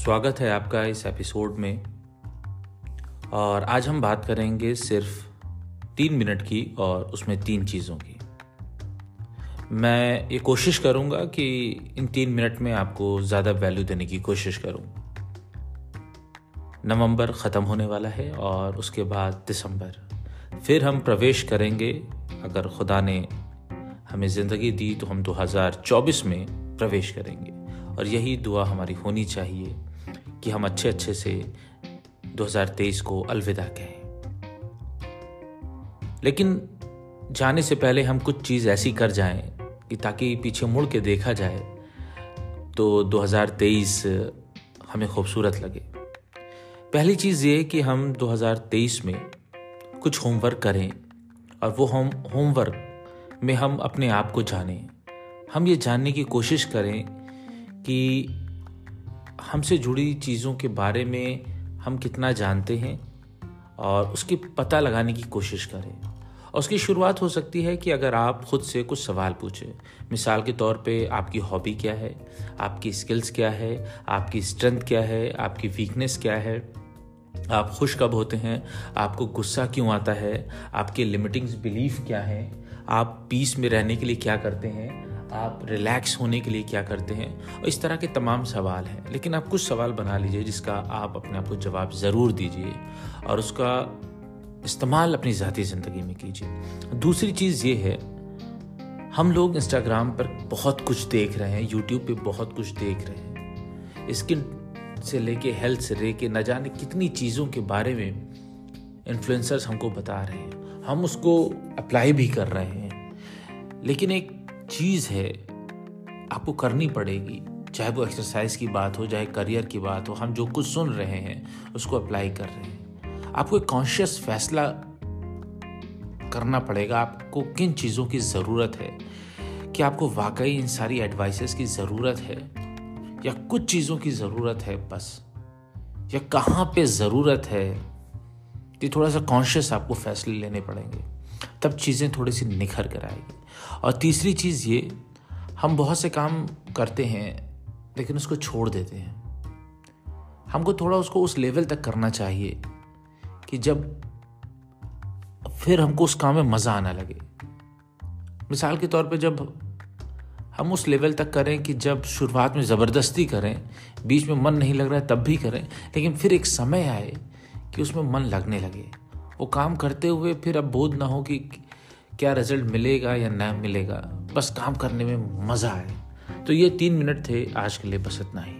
स्वागत है आपका इस एपिसोड में। और आज हम बात करेंगे सिर्फ़ तीन मिनट की और उसमें तीन चीज़ों की। मैं ये कोशिश करूँगा कि इन तीन मिनट में आपको ज़्यादा वैल्यू देने की कोशिश करूँ। नवंबर ख़त्म होने वाला है और उसके बाद दिसंबर। फिर हम प्रवेश करेंगे, अगर खुदा ने हमें ज़िंदगी दी तो हम 2024 में प्रवेश करेंगे। और यही दुआ हमारी होनी चाहिए। कि हम अच्छे अच्छे से 2023 को अलविदा कहें। लेकिन जाने से पहले हम कुछ चीज़ ऐसी कर जाएँ कि ताकि पीछे मुड़ के देखा जाए तो 2023 हमें खूबसूरत लगे। पहली चीज़ ये कि हम 2023 में कुछ होमवर्क करें और वो हम, होमवर्क में हम अपने आप को जानें। हम ये जानने की कोशिश करें कि हमसे जुड़ी चीज़ों के बारे में हम कितना जानते हैं और उसकी पता लगाने की कोशिश करें। और उसकी शुरुआत हो सकती है कि अगर आप खुद से कुछ सवाल पूछें। मिसाल के तौर पे आपकी हॉबी क्या है? आपकी स्किल्स क्या है? आपकी स्ट्रेंथ क्या है? आपकी वीकनेस क्या है? आप खुश कब होते हैं? आपको गुस्सा क्यों आता है? आपके लिमिटिंग्स बिलीफ क्या है? आप पीस में रहने के लिए क्या करते हैं? आप रिलैक्स होने के लिए क्या करते हैं? और इस तरह के तमाम सवाल हैं। लेकिन आप कुछ सवाल बना लीजिए जिसका आप अपने आप को जवाब ज़रूर दीजिए और उसका इस्तेमाल अपनी ज़ाती ज़िंदगी में कीजिए। दूसरी चीज़ ये है, हम लोग इंस्टाग्राम पर बहुत कुछ देख रहे हैं यूट्यूब पे बहुत कुछ देख रहे हैं। स्किन से लेके हेल्थ से लेके न जाने कितनी चीज़ों के बारे में इन्फ्लुएंसर्स हमको बता रहे हैं। हम उसको अप्लाई भी कर रहे हैं। लेकिन एक चीज़ है, आपको करनी पड़ेगी। चाहे वो एक्सरसाइज की बात हो, चाहे करियर की बात हो, हम जो कुछ सुन रहे हैं, उसको अप्लाई कर रहे हैं। आपको एक कॉन्शियस फैसला करना पड़ेगा, आपको किन चीज़ों की ज़रूरत है? कि आपको वाकई इन सारी एडवाइसेस की ज़रूरत है? या कुछ चीज़ों की ज़रूरत है बस? या कहाँ पे ज़रूरत है कि थोड़ा सा कॉन्शियस आपको फैसले लेने पड़ेंगे? तब चीज़ें थोड़ी सी निखर कर आएगी। और तीसरी चीज़ ये, हम बहुत से काम करते हैं, लेकिन उसको छोड़ देते हैं। हमको थोड़ा उसको उस लेवल तक करना चाहिए कि जब फिर हमको उस काम में मज़ा आना लगे। मिसाल के तौर पे जब हम उस लेवल तक करें कि जब शुरुआत में ज़बरदस्ती करें, बीच में मन नहीं लग रहा है तब भी करें, लेकिन फिर एक समय आए कि उसमें मन लगने लगे। वो काम करते हुए फिर अब बोध ना हो कि क्या रिज़ल्ट मिलेगा या ना मिलेगा। बस काम करने में मज़ा आए तो ये तीन मिनट थे आज के लिए बस इतना ही।